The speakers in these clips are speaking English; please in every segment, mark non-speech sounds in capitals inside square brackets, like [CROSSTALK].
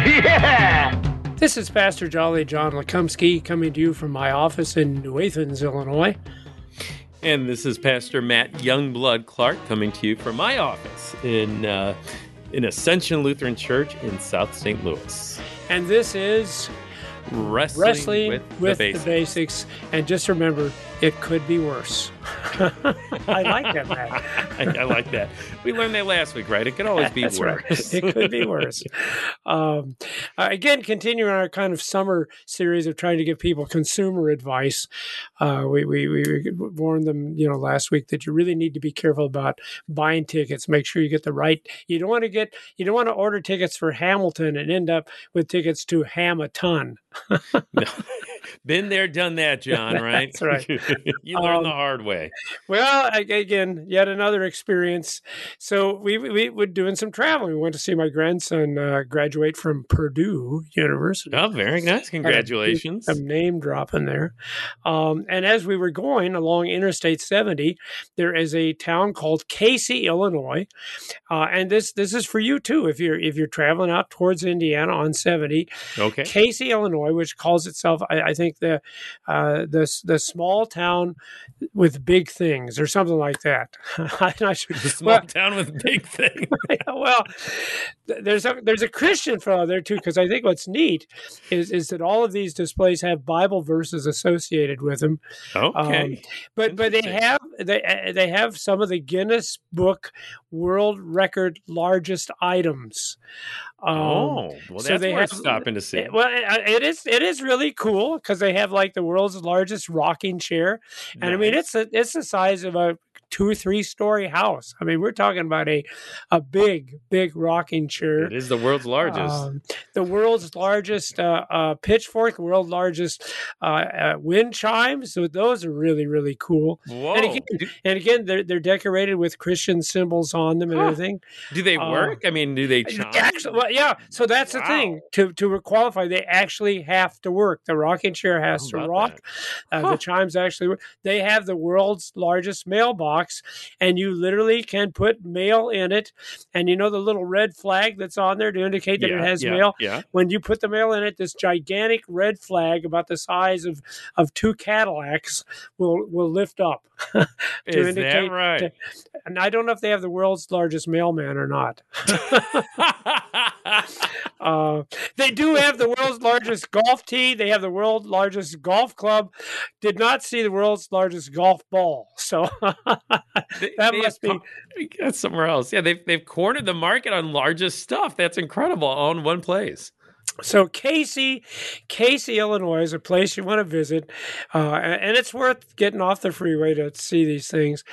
[LAUGHS] Yeah! This is Pastor Jolly John Lekumsky coming to you from my office in New Athens, Illinois. And this is Pastor Matt Youngblood Clark coming to you from my office in uh, in Ascension Lutheran Church in South St. Louis. And this is Wrestling, Wrestling with, with, the, the, basics. basics. And just remember, it could be worse. [LAUGHS] I like that, Matt. I, [LAUGHS] I like that. We learned that last week, right? It could always be That's right. worse. [LAUGHS] It could be worse. [LAUGHS] Um, uh, again, continuing our kind of summer series of trying to give people consumer advice. Uh, we, we, we warned them, you know, last week that you really need to be careful about buying tickets. Make sure you get the right. You don't want to get. You don't want to order tickets for Hamilton and end up with tickets to Ham a ton. No. Been there, done that, John, right? That's right. you learn Um, the hard way. Well, again, yet another experience. So we we were doing some traveling. We went to see my grandson uh, graduate from Purdue University. Oh, very nice. Congratulations. Some name dropping there. Um, and as we were going along Interstate 70, there is a town called Casey, Illinois, uh, and this this is for you too. If you're if you're traveling out towards Indiana on 70, Okay. Casey, Illinois, which calls itself, I, I think the uh, the the small town with big things or something like that. [LAUGHS] Not sure. The small Well, town with big things. [LAUGHS] well, there's a there's a Christian fellow there too because I think what's neat is is that all of these displays have Bible verses associated with them. Okay. Um, but but they have they uh, they have some of the Guinness Book World Record largest items. Um, oh, well, so that's they worth have- stopping to see. well, it, it is it is really cool because they have like the world's largest rocking chair, and I mean it's a, it's the size of a two or three story house. I mean we're talking about a a big big rocking chair. it is the world's largest. Um, the world's largest uh, uh, pitchfork, the world's largest uh, uh, wind chimes. So those are really really cool. Whoa. And again, and again, they're they're decorated with Christian symbols on them and Huh. everything. do they uh, work? I mean, do they chime? Actually, well, yeah. So that's the thing. To to qualify, they actually have to work. The rocking chair has How to rock. Uh, Huh. The chimes actually work. They have the world's largest mailbox, and you literally can put mail in it. And you know the little red flag that's on there to indicate that yeah, it has yeah, mail. Yeah. When you put the mail in it, this gigantic red flag about the size of of two Cadillacs will will lift up. [LAUGHS] to Is indicate that right? And I don't know if they have the world's largest mailman or not. [LAUGHS] [LAUGHS] Uh, they do have the world's largest golf tee. They have the world's largest golf club. Did not see the world's largest golf ball. So They- that they must have be. That's somewhere else. Yeah, they've they've cornered the market on largest stuff. That's incredible. All in one place. So Casey, Casey, Illinois is a place you want to visit, uh, and it's worth getting off the freeway to see these things.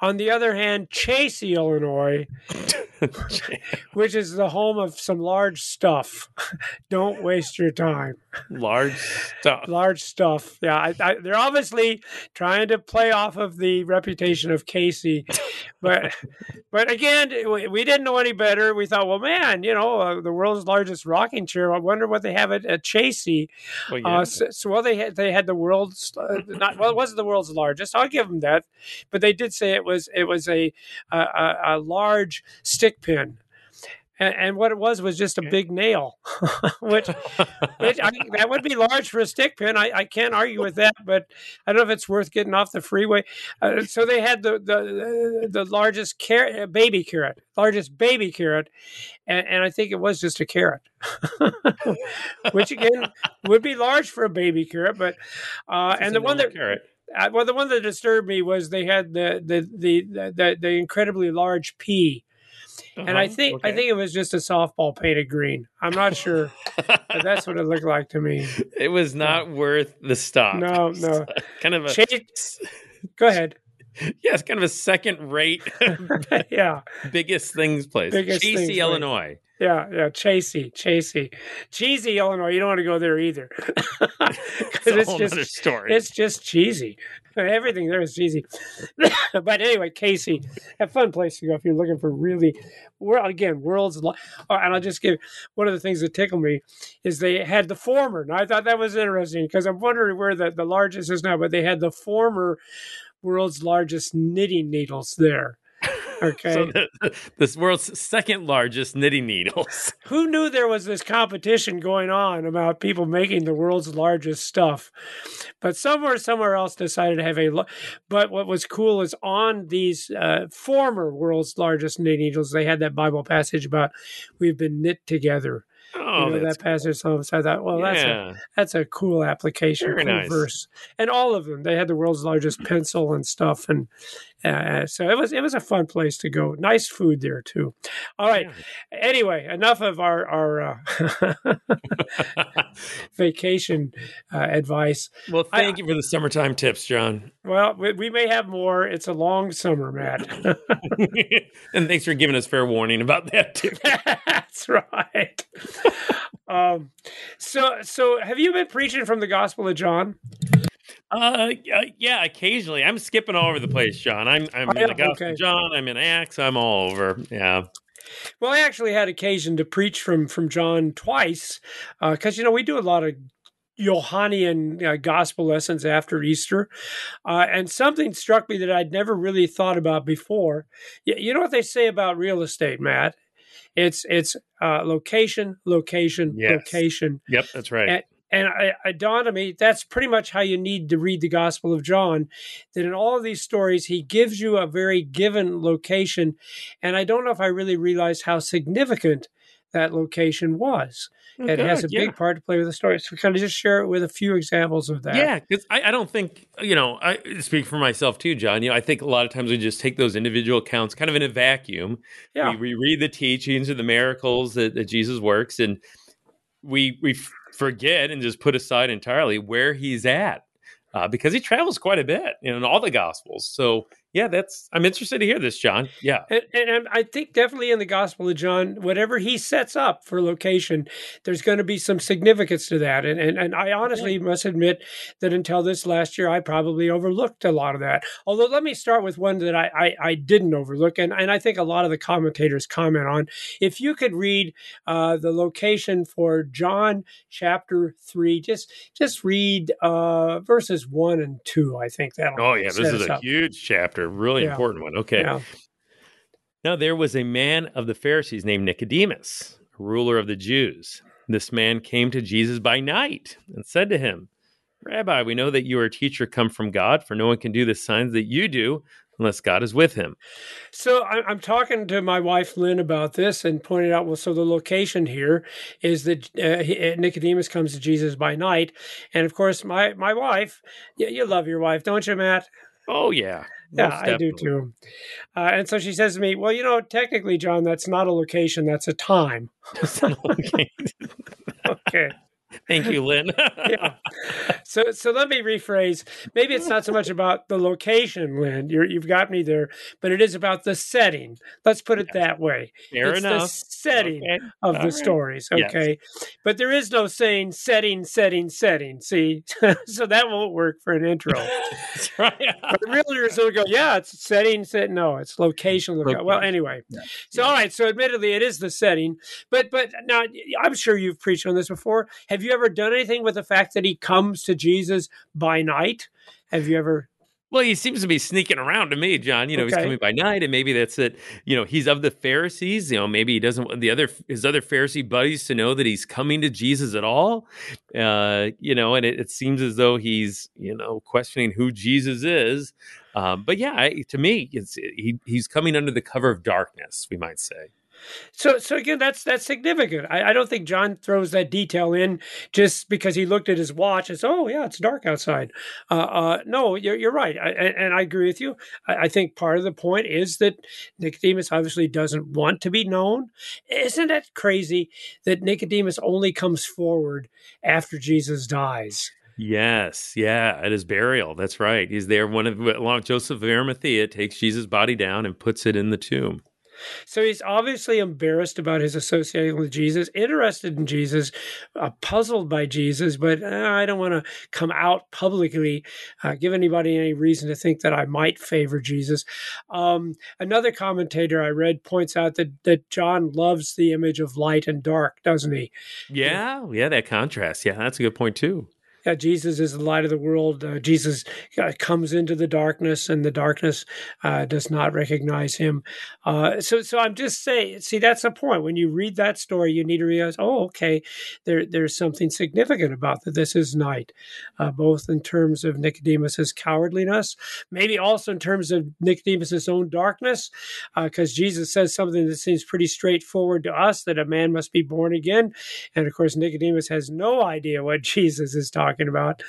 On the other hand, Chasey, Illinois, [LAUGHS] which is the home of some large stuff. [LAUGHS] Don't waste your time. Large stuff. large stuff. Yeah, I, I, they're obviously trying to play off of the reputation of Casey, but [LAUGHS] but again, we, we didn't know any better. We thought, well, man, you know, uh, the world's largest rocking chair. I wonder what they have at, at Chasey. Well, yeah. Uh, so, so well, they had they had the world's uh, not well, it wasn't the world's largest. I'll give them that, but they did say it was it was a a, a, a large stick pin. And, and what it was was just a big nail, [LAUGHS] which which I, that would be large for a stick pin. I, I can't argue with that, but I don't know if it's worth getting off the freeway. Uh, so they had the the the largest carrot, uh, baby carrot, largest baby carrot, and, and I think it was just a carrot, [LAUGHS] which again would be large for a baby carrot. But uh, and the one that carrot. uh, well, the one that disturbed me was they had the the the the, the incredibly large pea. And I Uh-huh, think I okay. think it was just a softball painted green. I'm not sure, but that's what it looked like to me. [LAUGHS] it was not worth the stop. No, [LAUGHS] no. kind of a Chase, go ahead. [LAUGHS] Yeah, it's kind of a second rate yeah, biggest things place. Biggest Chasey, things. Illinois. yeah, yeah. Chasey, Chasey, cheesy Illinois. You don't want to go there either. It's it's just story. it's just cheesy. [LAUGHS] Everything there is cheesy. [COUGHS] but anyway, Casey, a fun place to go if you're looking for really, world again, world's. Lo- oh, and I'll just give one of the things that tickled me is they had the former. And I thought that was interesting because I'm wondering where the, the largest is now, but they had the former world's largest knitting needles there. [LAUGHS] Okay. So the, this world's second largest knitting needles. [LAUGHS] Who knew there was this competition going on about people making the world's largest stuff? But somewhere, somewhere else decided to have a. But what was cool is on these uh, former world's largest knitting needles, they had that Bible passage about we've been knit together. Oh, you know that passage. So I thought, well, that's a that's a cool application, Very cool nice. verse, and all of them. They had the world's largest pencil and stuff, and uh, so it was it was a fun place to go. Nice food there too. All right. Anyway, enough of our our uh, [LAUGHS] vacation uh, advice. well, thank you for the summertime tips, John. Well, we, we may have more. It's a long summer, Matt. [LAUGHS] and thanks for giving us fair warning about that too. [LAUGHS] That's right. um, so so have you been preaching from the Gospel of John? Uh, yeah, occasionally. I'm skipping all over the place, John. I'm I'm Oh, in the Gospel okay. John. I'm in Acts. I'm all over. Yeah. Well, I actually had occasion to preach from from John twice because you know we do a lot of Johannian uh, gospel lessons after Easter, uh, and something struck me that I'd never really thought about before. Y- you know what they say about real estate, Matt? It's it's uh, location, location, Yes. location, Yep, that's right. And- and I, it dawned on me that's pretty much how you need to read the Gospel of John. That in all of these stories, he gives you a very given location, and I don't know if I really realized how significant that location was. Oh, it has a yeah. big part to play with the story. So, kind of just share it with a few examples of that. Yeah, because I, I don't think you know. I speak for myself too, John. You know, I think a lot of times we just take those individual accounts kind of in a vacuum. yeah, We, we read the teachings and the miracles that, that Jesus works, and we we forget and just put aside entirely where he's at uh, because he travels quite a bit in all the Gospels. So yeah, that's I'm interested to hear this, John. Yeah, And, and I think definitely in the Gospel of John, whatever he sets up for location, there's going to be some significance to that. And and, and I honestly must admit that until this last year, I probably overlooked a lot of that. Although let me start with one that I, I, I didn't overlook, and, and I think a lot of the commentators comment on. If you could read uh, the location for John chapter three, just just read uh, verses one and two. I think that. Oh yeah, this is a huge chapter, really Yeah. important one. Okay. Yeah. Now there was a man of the Pharisees named Nicodemus, a ruler of the Jews. This man came to Jesus by night and said to him, Rabbi, we know that you are a teacher come from God, for no one can do the signs that you do unless God is with him. So I'm talking to my wife Lynn about this and pointed out. Well, so the location here is that uh, uh, Nicodemus comes to Jesus by night, and of course, my my wife. You, you love your wife, don't you, Matt? Oh yeah. Yeah, I do too. Uh, and so she says to me, "Well, you know, technically, John, that's not a location; that's a time." [LAUGHS] [LAUGHS] okay. [LAUGHS] Thank you, Lynn. [LAUGHS] yeah. So so let me rephrase. Maybe it's not so much about the location, Lynn. You're, you've got me there, but it is about the setting. Let's put it that way. Fair it's enough. the setting Okay. of All the right. stories. Yes. Okay. But there is no saying setting, setting, setting. See? [LAUGHS] so that won't work for an intro. That's right. but realtors will go, yeah, it's setting, set. No, it's location. Loca- Well, Location. anyway. So, all right. So, admittedly, it is the setting. But, but now I'm sure you've preached on this before. Have you ever done anything with the fact that he comes to Jesus by night? Have you ever? Well, he seems to be sneaking around to me, John. You know, he's coming by night, and maybe that's it. You know, he's of the Pharisees. You know, maybe he doesn't want the other his other Pharisee buddies to know that he's coming to Jesus at all. Uh, you know, and it, it seems as though he's you know questioning who Jesus is. Um, but yeah, I, to me, it's he he's coming under the cover of darkness. We might say. So, so again, that's that's significant. I, I don't think John throws that detail in just because he looked at his watch and said, "Oh, yeah, it's dark outside." Uh, uh, no, you're, you're right, I, and I agree with you. I, I think part of the point is that Nicodemus obviously doesn't want to be known. Isn't that crazy that Nicodemus only comes forward after Jesus dies? Yes, yeah, at his burial. That's right. He's there. One of along Joseph of Arimathea takes Jesus' body down and puts it in the tomb. So he's obviously embarrassed about his associating with Jesus, interested in Jesus, uh, puzzled by Jesus, but uh, I don't want to come out publicly, uh, give anybody any reason to think that I might favor Jesus. Um, another commentator I read points out that, that John loves the image of light and dark, doesn't he? Yeah, yeah, that contrast. Yeah, that's a good point too yeah, Jesus is the light of the world. Uh, Jesus uh, comes into the darkness, and the darkness uh, does not recognize him. Uh, so, so I'm just saying. See, that's the point. When you read that story, you need to realize, oh, okay, there, there's something significant about that. This is night, uh, both in terms of Nicodemus's cowardliness, maybe also in terms of Nicodemus's own darkness, because uh, Jesus says something that seems pretty straightforward to us that a man must be born again, and of course Nicodemus has no idea what [LAUGHS] Jesus is talking talking about.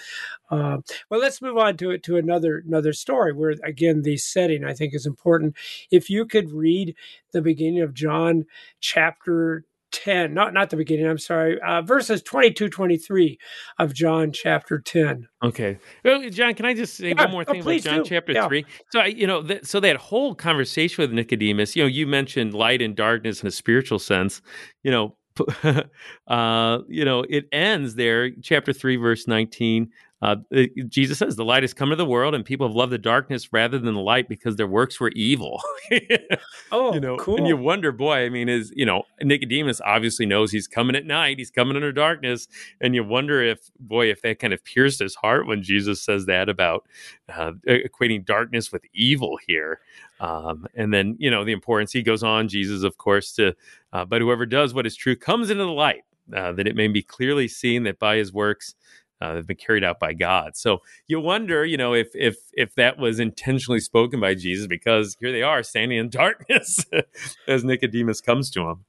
Uh, well, let's move on to it to another another story where again the setting I think is important. If you could read the beginning of John chapter 10 not not the beginning i'm sorry uh, verses 22 23 of john chapter 10 okay well john can i just say yeah, one more oh, thing oh, about john do. chapter yeah. 3 so I, you know th- so that whole conversation with nicodemus you know you mentioned light and darkness in a spiritual sense you know [LAUGHS] uh, you know, it ends there, chapter 3, verse 19. Uh, Jesus says, The light has come to the world, and people have loved the darkness rather than the light because their works were evil. [LAUGHS] oh, you know, cool. And you wonder, boy, I mean, is, you know, Nicodemus obviously knows he's coming at night, he's coming under darkness. And you wonder if, boy, if that kind of pierced his heart when Jesus says that about uh, equating darkness with evil here. Um, and then, you know, the importance he goes on, Jesus, of course, to, uh, but whoever does what is true comes into the light, uh, that it may be clearly seen that by his works, uh, have been carried out by God. So you wonder, you know, if if if that was intentionally spoken by Jesus, because here they are standing in [LAUGHS] darkness as Nicodemus comes to him.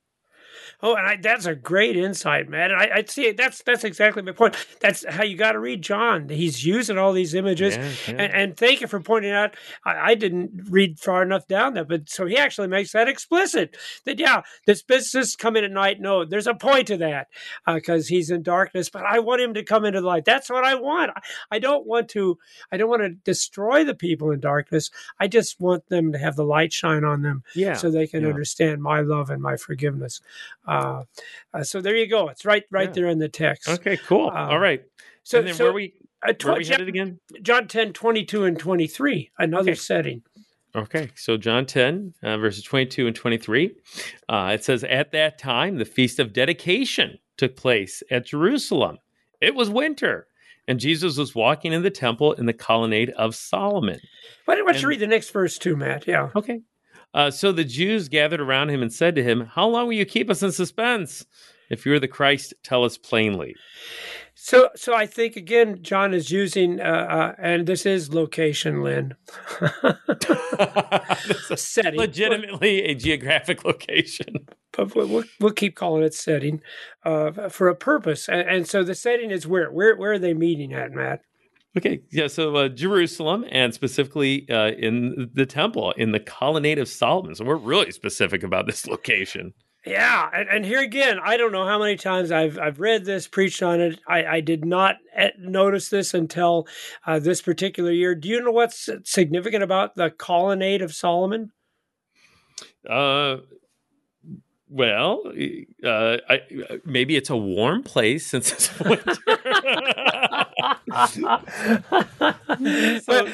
Oh, and I, that's a great insight, man. I, I see it. That's that's exactly my point. That's how you got to read John. He's using all these images, yeah, yeah. And, and, thank you for pointing out. I, I, didn't read far enough down there, but so he actually makes that explicit. That yeah, this business come in at night. No, there's a point to that because uh, he's in darkness, but I want him to come into the light. That's what I want. I, I don't want to. I don't want to destroy the people in darkness. I just want them to have the light shine on them, yeah, so they can understand my love and my forgiveness. Uh, uh, so there you go. It's right right yeah. there in the text. Okay, cool. Uh, All right. So, and then so, where we uh, tw- where we headed again? John 10, 22 and 23, another okay. setting. Okay, so John 10, uh, verses 22 and 23. Uh, it says, At that time, the feast of dedication took place at Jerusalem. It was winter, and Jesus was walking in the temple in the colonnade of Solomon. Why don't you read the next verse too, Matt? Yeah. Okay. Uh, so the Jews gathered around him and said to him, How long will you keep us in suspense? If you're the Christ, tell us plainly. So, so I think again, John is using, uh, uh, and this is location, Lynn. [LAUGHS] [LAUGHS] setting, legitimately a geographic location. But we'll, we'll keep calling it setting uh, for a purpose. And, and, so the setting is where, where, where are they meeting at, Matt? Okay, yeah, so uh, Jerusalem and specifically uh, in the temple in the colonnade of Solomon. So we're really specific about this [LAUGHS] location. Yeah, and, and, here again, I don't know how many times I've I've read this, preached on it. I, I did not eh, notice this until uh, this particular year. Do you know what's significant about the colonnade of Solomon? Uh, well, uh, I, maybe it's a warm place since it's [LAUGHS] winter. so,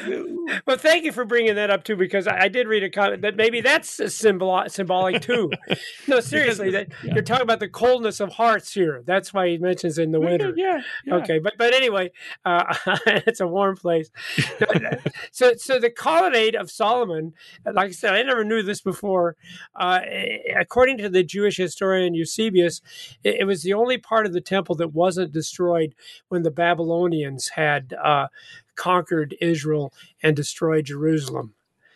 well, thank you for bringing that up too, because I, I did read a comment that maybe that's symbol, symbolic too. [LAUGHS] no, seriously, that yeah. you're talking about the coldness of hearts here. That's why he mentions in the winter. Yeah. yeah. Okay, but but anyway, uh, [LAUGHS] it's a warm place. so so the colonnade of Solomon, like I said, I never knew this before. Uh, according to the Jewish historian Eusebius, it, it was the only part of the temple that wasn't destroyed when the Babylonians had uh, conquered Israel and destroyed Jerusalem.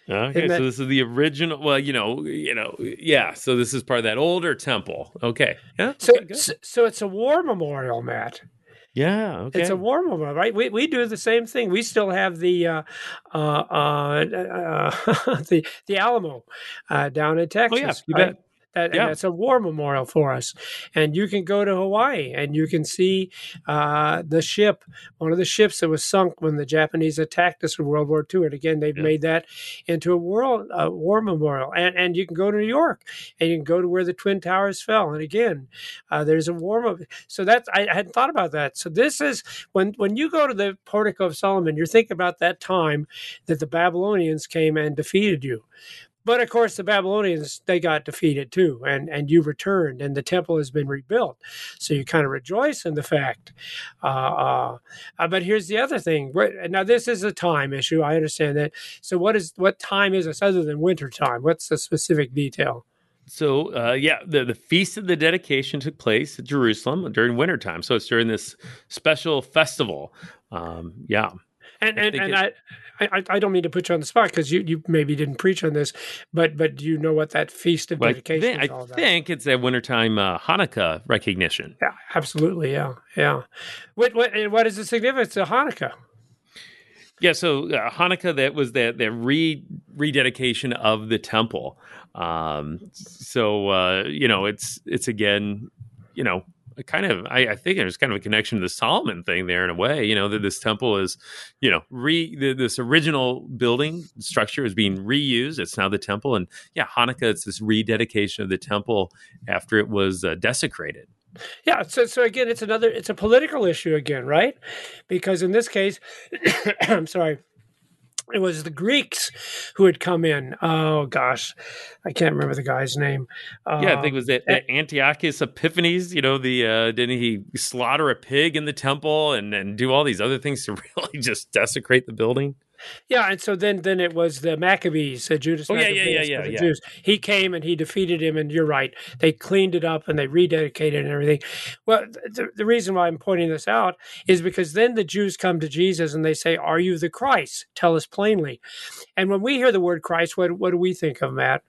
Okay, that, so this is the original. Well, you know, you know, yeah. So this is part of that older temple. Okay, yeah. So, okay, so, so, it's a war memorial, Matt. Yeah, okay. It's a war memorial, right? We we do the same thing. We still have the uh, uh, uh, [LAUGHS] the the Alamo uh, down in Texas. Oh yeah, you right? bet That, Yeah. that's a war memorial for us. And you can go to Hawaii and you can see uh, the ship, one of the ships that was sunk when the Japanese attacked us in World War II. And again, they've Yeah. made that into a world uh, war memorial. And and you can go to New York and you can go to where the Twin Towers fell. And again, uh, there's a war memorial. So that's I, I hadn't thought about that. So this is when when you go to the Portico of Solomon, you're thinking about that time that the Babylonians came and defeated you. But of course, the Babylonians they got defeated too, and and you returned, and the temple has been rebuilt. So you kind of rejoice in the fact. Uh, uh, uh, but here's the other thing. Now this is a time issue. I understand that. So what is what time is this other than winter time? What's the specific detail? So uh, yeah, the the feast of the dedication took place at Jerusalem during wintertime. So it's during this special festival. Um, yeah, And I and, and I, I I don't mean to put you on the spot because you, you maybe didn't preach on this, but but do you know what that feast of Well, I, dedication think, is I all about? think it's a wintertime uh, Hanukkah recognition. Yeah, absolutely. Yeah, yeah. What what what is the significance of Hanukkah? Yeah, so uh, Hanukkah that was that that re rededication of the temple. Um, so uh, you know, it's it's again, you know, kind of I, I think there's kind of a connection to the Solomon thing there in a way. You know that this temple is, you know, re the, this original building structure is being reused. It's now the temple, and yeah, Hanukkah it's this rededication of the temple after it was uh, desecrated. Yeah, so so again, it's another it's a political issue again, right? Because in this case, [COUGHS] I'm sorry, it was the Greeks who had come in. Oh gosh, I can't remember the guy's name. Yeah, I think it Um, was that, that Antiochus Epiphanes. You know, the uh, didn't he slaughter a pig in the temple and and do all these other things to [LAUGHS] really just desecrate the building? Yeah, and so then then it was the Maccabees, uh, Judas. Oh, yeah, yeah, yeah, the yeah, Jews. He came and he defeated him, and you're right. They cleaned it up and they rededicated and everything. Well, the, the reason why I'm pointing this out is because then the Jews come to Jesus and they say, "Are you the Christ? Tell us plainly." And when we hear the word Christ, what what do we think of, Matt?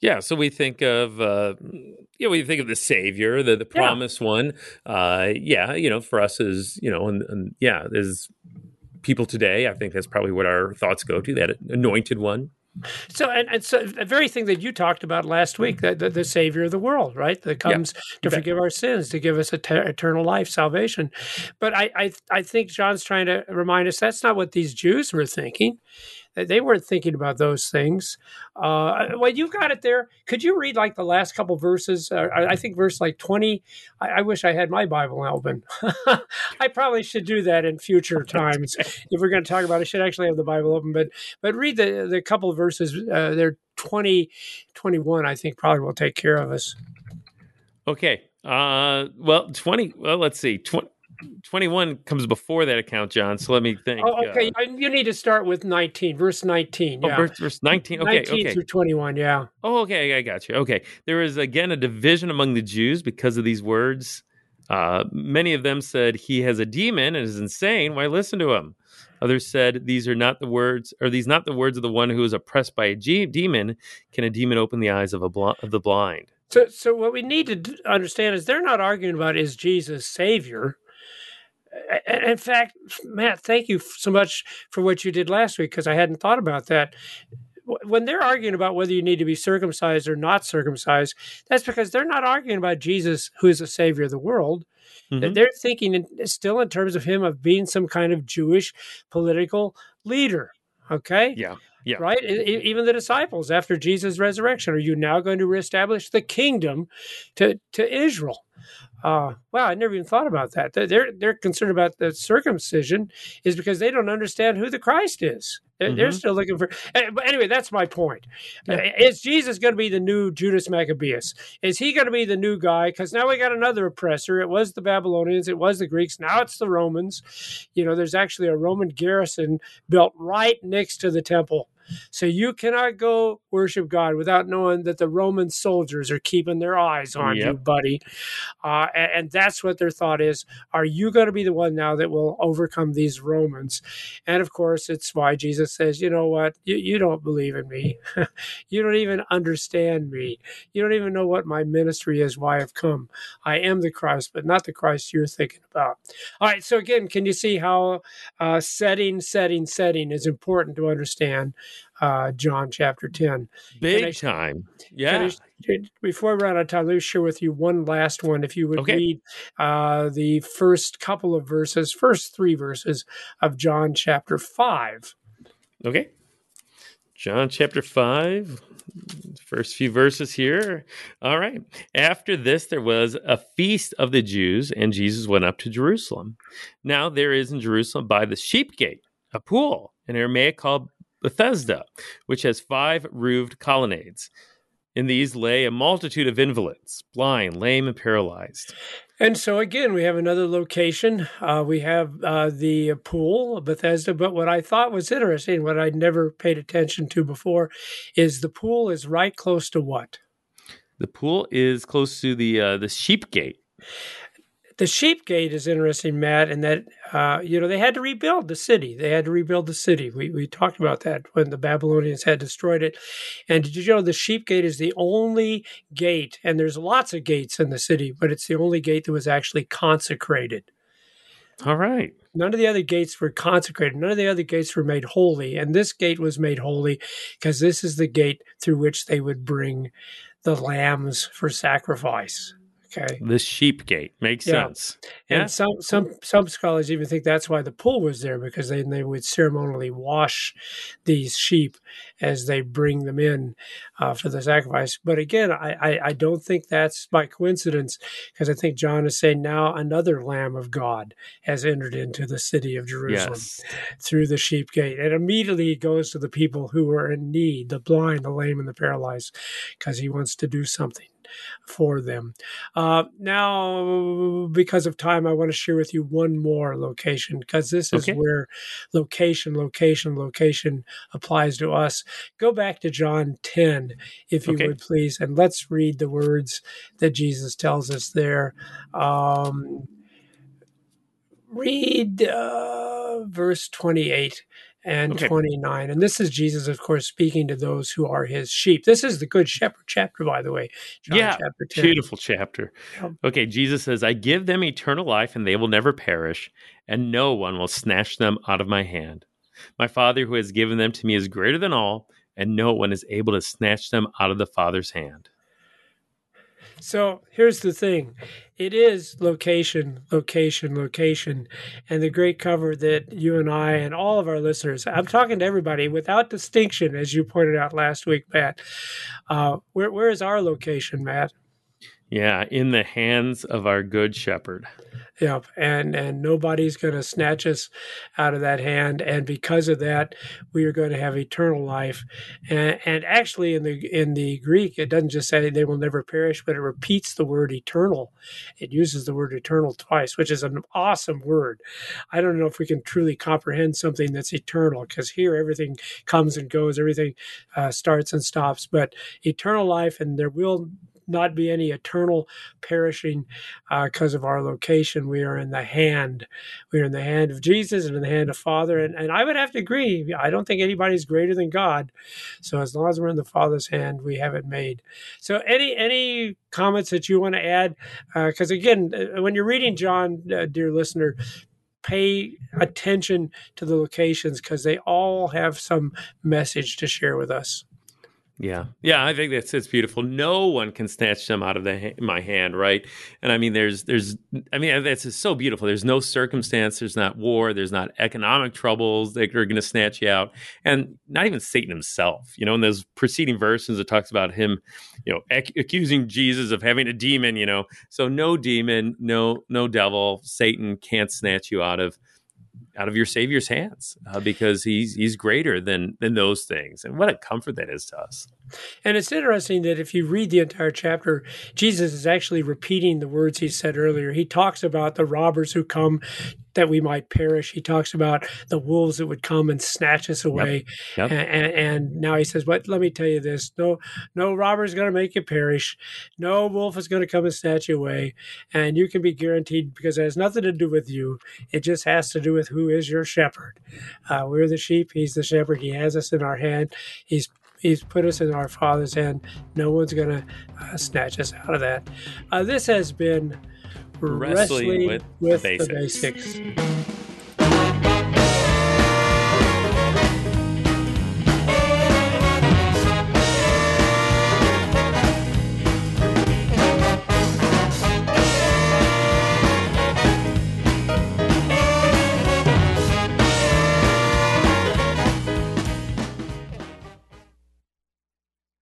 Yeah, so we think of uh, you know we think of the Savior, the the Yeah. promised one. Uh, yeah, you know, for us is you know, and, and yeah, there's people today. I think that's probably what our thoughts go to that anointed one. So, and, and so the very thing that you talked about last week, the, the, the Savior of the world, right? That comes to bet. forgive our sins, to give us et- eternal life, salvation. But I, I, I think John's trying to remind us that's not what these Jews were thinking. They- weren't thinking about those things. Uh, well, you've got it there. Could you read like the last couple verses? Uh, I think verse like 20. I, I wish I had my Bible open. [LAUGHS] I probably should do that in future [LAUGHS] times. if we're going to talk about it, I should actually have the Bible open. But but read the the couple of verses. Uh, they're 20, 21, I think probably will take care of us. Okay. Uh, well, twenty. Well, let's see. Tw- Twenty-one comes before that account, John. So let me think. Oh, okay. Uh, you need to start with 19, verse 19. oh, verse, verse nineteen. Okay. 19 okay. through 21. Yeah. Oh, okay, I got you. Okay, there is again a division among the Jews because of these words. Uh, many of them said he has a demon and is insane. Why listen to him? Others said these are not the words, or these not the words of the one who is oppressed by a demon. Can a demon open the eyes of a bl- of the blind? So, so what we need to understand is they're not arguing about is Jesus Savior. In fact, Matt, thank you so much for what you did last week because I hadn't thought about that. When they're arguing about whether you need to be circumcised or not circumcised, that's because they're not arguing about Jesus, who is the Savior of the world. Mhm. They're thinking in, still in terms of him of being some kind of Jewish political leader. Okay. Yeah, yeah. Right. Even the disciples after Jesus' resurrection, are you now going to reestablish the kingdom to to Israel? Uh, wow, I never even thought about that. They're- They're they're concerned about the circumcision is because they don't understand who the Christ is. They're, they're Mhm. still looking for. eh, But anyway, that's my point. Uh, Is Jesus going to be the new Judas Maccabeus? Is he going to be the new guy? Because now we got another oppressor. It was the Babylonians. It was the Greeks. Now it's the Romans. You know, there's actually a Roman garrison built right next to the temple. So you cannot go worship God without knowing that the Roman soldiers are keeping their eyes on you, buddy. Uh, and, and that's what their thought is. Are you going to be the one now that will overcome these Romans? And of course, it's why Jesus says, you know what? You, you don't believe in me. [LAUGHS] you don't even understand me. You don't even know what my ministry is, why I've come. I am the Christ, but not the Christ you're thinking about. All right. So again, can you see how uh, setting, setting, setting is important to understand? Uh, John chapter 10. Big I- time. Yeah. I- before we run out of time, let me share with you one last one. If you would Okay. read uh, the first couple of verses, first three verses of John chapter 5. Okay. John chapter 5, first few verses here. All right. After this, there was a feast of the Jews, and Jesus went up to Jerusalem. Now, there is in Jerusalem by the sheep gate a pool, in Aramaic called Bethesda, which has five roofed colonnades. In these lay a multitude of invalids, blind, lame, and paralyzed. And so again, we have another location. Uh, we have uh, the pool, Bethesda. But what I thought was interesting, what I'd never paid attention to before, is the pool is right close to what? The pool is close to the uh, the sheep gate. The sheep gate is interesting, Matt, in that uh, you know they had to rebuild the city. They had to rebuild the city. We we talked about that when the Babylonians had destroyed it. And did you know the sheep gate is the only gate, and there's lots of gates in the city, but it's the only gate that was actually consecrated. All right. None of the other gates were consecrated. None of the other gates were made holy. And this gate was made holy because this is the gate through which they would bring the lambs for sacrifice. Okay. The sheep gate makes Yeah. sense. And Yeah. some, some some scholars even think that's why the pool was there because then they would ceremonially wash these sheep as they bring them in uh, for the sacrifice. But again, I, I, I don't think that's by coincidence because I think John is saying now another Lamb of God has entered into the city of Jerusalem Yes. through the sheep gate. And immediately he goes to the people who are in need, the blind, the lame, and the paralyzed, because he wants to do something for them. Uh, now, because of time, I want to share with you one more location, because this is Okay. where location, location, location applies to us. Go back to John 10, if you Okay. would please, and let's read the words that Jesus tells us there. Um, read uh, verse 28 and Okay. 29. And this is Jesus, of course, speaking to those who are his sheep. This is the Good Shepherd chapter, by the way. John Yeah, chapter 10. Beautiful chapter. Okay, Jesus says, I give them eternal life and they will never perish, and no one will snatch them out of my hand. My Father who has given them to me is greater than all, and no one is able to snatch them out of the Father's hand. So here's the thing it is location, location, location. And the great cover that you and I and all of our listeners, I'm talking to everybody without distinction, as you pointed out last week, Matt. Uh, where, where is our location, Matt? Yeah, in the hands of our good shepherd. Yep, and and nobody's going to snatch us out of that hand, and because of that, we are going to have eternal life. And, and actually, in the in the Greek, it doesn't just say they will never perish, but it repeats the word eternal. It uses the word eternal twice, which is an awesome word. I don't know if we can truly comprehend something that's eternal, because here everything comes and goes, everything uh, starts and stops. But eternal life, and there will not be any eternal perishing because of our location. We are in the hand. We are in the hand of Jesus and in the hand of Father. And, and I would have to agree. I don't think anybody's greater than God. So as long as we're in the Father's hand, we have it made. So any any comments that you want to add? Because again, uh, when you're reading John, uh, dear listener. Pay attention to the locations because they all have some message to share with us. Yeah, yeah, I think that's it's beautiful. No one can snatch them out of the ha- my hand, right? And I mean, there's, there's, I mean, that's so beautiful. There's no circumstance. There's not war. There's not economic troubles that are going to snatch you out, and not even Satan himself. You know, in those preceding verses, it talks about him, you know, ac- accusing Jesus of having a demon. You know, so no demon, no, no devil, Satan can't snatch you out of out of your Savior's hands uh, because he's he's greater than than those things, and what a comfort that is to us. And it's interesting that if you read the entire chapter, Jesus is actually repeating the words he said earlier. He talks about the robbers who come that we might perish. He talks about the wolves that would come and snatch us away. Yep. And, and, and now he says, "But let me tell you this: no, no robber is going to make you perish. No wolf is going to come and snatch you away. And you can be guaranteed because it has nothing to do with you. It just has to do with who is your shepherd. Uh, we're the sheep. He's the shepherd. He has us in our hand. He's He's put us in our Father's hand. No one's going to uh, snatch us out of that. Uh, this has been Wrestling Wrestling, with with, the the Basics. basics.